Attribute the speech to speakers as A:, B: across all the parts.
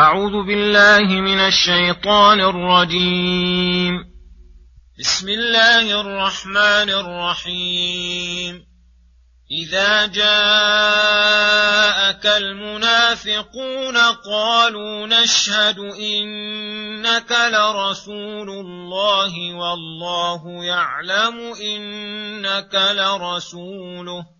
A: أعوذ بالله من الشيطان الرجيم. بسم الله الرحمن الرحيم. إذا جاءك المنافقون قالوا نشهد إنك لرسول الله والله يعلم إنك لرسوله.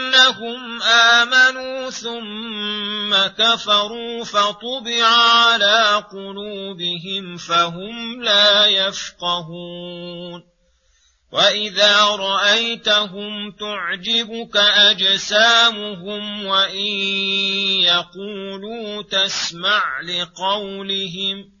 A: بانهم آمنوا ثم كفروا فطبع على قلوبهم فهم لا يفقهون. وإذا رأيتهم تعجبك أجسامهم وإن يقولوا تسمع لقولهم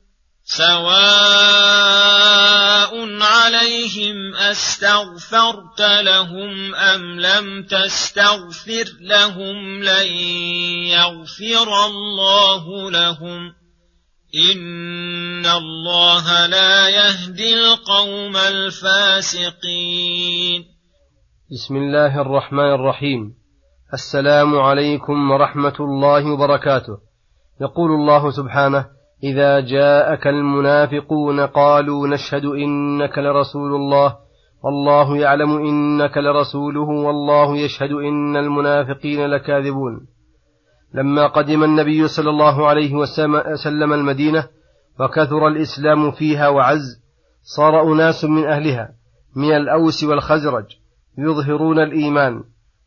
A: سواء عليهم استغفرت لهم ام لم تستغفر لهم لن يغفر الله لهم ان الله لا يهدي القوم الفاسقين
B: بسم الله الرحمن الرحيم. السلام عليكم ورحمة الله وبركاته. يقول الله سبحانه إذا جاءك المنافقون قالوا نشهد إنك لرسول الله والله يعلم إنك لرسوله والله يشهد إن المنافقين لكاذبون. لما قدم النبي صلى الله عليه وسلم المدينة وكثر الإسلام فيها وعز صار أناس من أهلها من الأوس والخزرج يظهرون الإيمان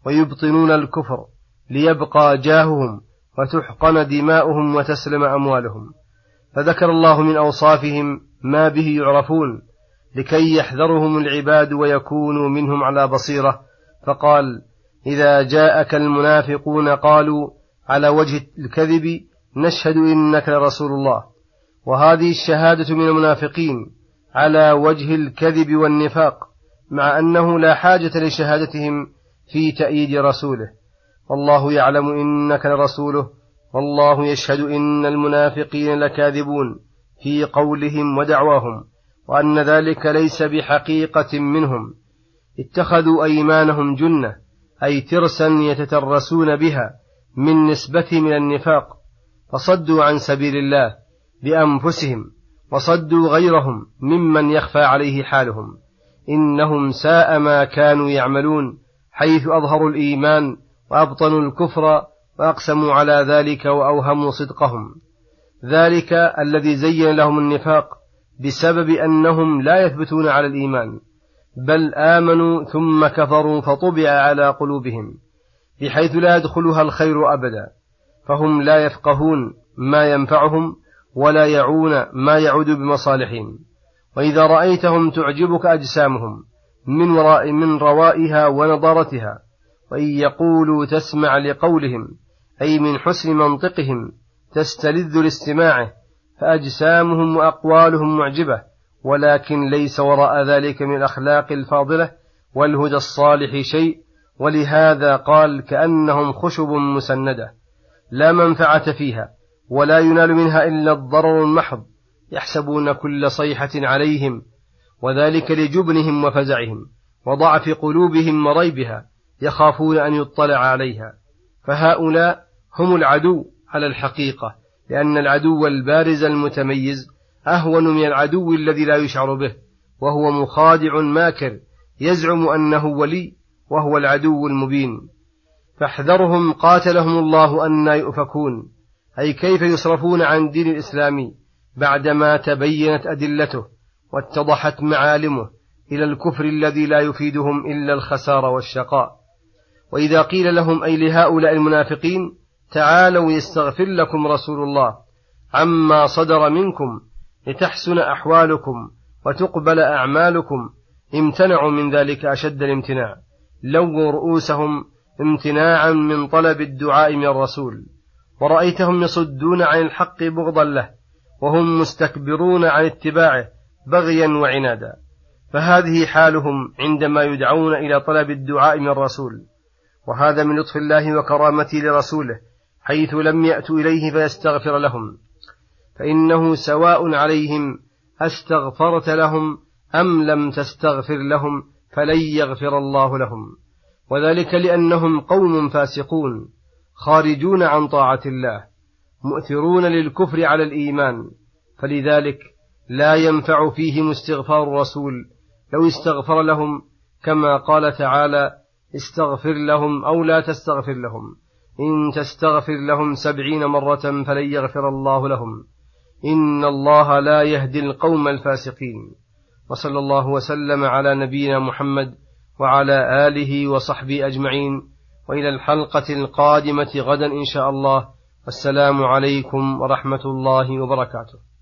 B: ويبطنون الكفر ليبقى جاههم وتحقن دماؤهم وتسلم أموالهم. فذكر الله من أوصافهم ما به يعرفون لكي يحذرهم العباد ويكونوا منهم على بصيرة. فقال إذا جاءك المنافقون قالوا على وجه الكذب نشهد إنك لرسول الله. وهذه الشهادة من المنافقين على وجه الكذب والنفاق مع أنه لا حاجة لشهادتهم في تأييد رسوله. والله يعلم إنك لرسوله. والله يشهد إن المنافقين لكاذبون في قولهم ودعواهم وأن ذلك ليس بحقيقة منهم. اتخذوا أيمانهم جنة أي ترسا يتترسون بها من نسبتهم إلى النفاق. فصدوا عن سبيل الله بأنفسهم وصدوا غيرهم ممن يخفى عليه حالهم. إنهم ساء ما كانوا يعملون حيث أظهروا الإيمان وأبطنوا الكفر وأقسموا على ذلك وأوهموا صدقهم. ذلك الذي زين لهم النفاق بسبب أنهم لا يثبتون على الإيمان بل آمنوا ثم كفروا فطبع على قلوبهم بحيث لا يدخلها الخير أبدا. فهم لا يفقهون ما ينفعهم ولا يعون ما يعود بمصالحهم. وإذا رأيتهم تعجبك أجسامهم من وراء من روائها ونضارتها وإن يقولوا تسمع لقولهم أي من حسن منطقهم تستلذ لاستماعه فأجسامهم وأقوالهم معجبة ولكن ليس وراء ذلك من الأخلاق الفاضلة والهدى الصالح شيء ولهذا قال كأنهم خشب مسندة لا منفعة فيها ولا ينال منها إلا الضرر المحض يحسبون كل صيحة عليهم وذلك لجبنهم وفزعهم وضعف قلوبهم وريبها يخافون أن يطلع عليها. فهؤلاء هم العدو على الحقيقة لأن العدو البارز المتميز أهون من العدو الذي لا يشعر به وهو مخادع ماكر يزعم أنه ولي وهو العدو المبين. فاحذرهم قاتلهم الله أن يؤفكون. أي كيف يصرفون عن دين الإسلام بعدما تبينت أدلته واتضحت معالمه إلى الكفر الذي لا يفيدهم إلا الخسار والشقاء؟ وإذا قيل لهم أي لهؤلاء المنافقين تعالوا يستغفر لكم رسول الله عما صدر منكم لتحسن أحوالكم وتقبل أعمالكم. امتنعوا من ذلك أشد الامتناع. لووا رؤوسهم امتناعا من طلب الدعاء من الرسول. ورأيتهم يصدون عن الحق بغضا له وهم مستكبرون عن اتباعه بغيا وعنادا. فهذه حالهم عندما يدعون إلى طلب الدعاء من الرسول. وهذا من لطف الله وكرامته لرسوله حيث لم يأتوا إليه فيستغفر لهم. فإنه سواء عليهم أستغفرت لهم أم لم تستغفر لهم فلن يغفر الله لهم. وذلك لأنهم قوم فاسقون خارجون عن طاعة الله مؤثرون للكفر على الإيمان. فلذلك لا ينفع فيهم استغفار الرسول لو استغفر لهم كما قال تعالى استغفر لهم أو لا تستغفر لهم. إن تستغفر لهم سبعين مرة فلن يغفر الله لهم. إن الله لا يهدي القوم الفاسقين. وصلى الله وسلم على نبينا محمد وعلى آله وصحبه أجمعين. وإلى الحلقة القادمة غدا إن شاء الله. والسلام عليكم ورحمة الله وبركاته.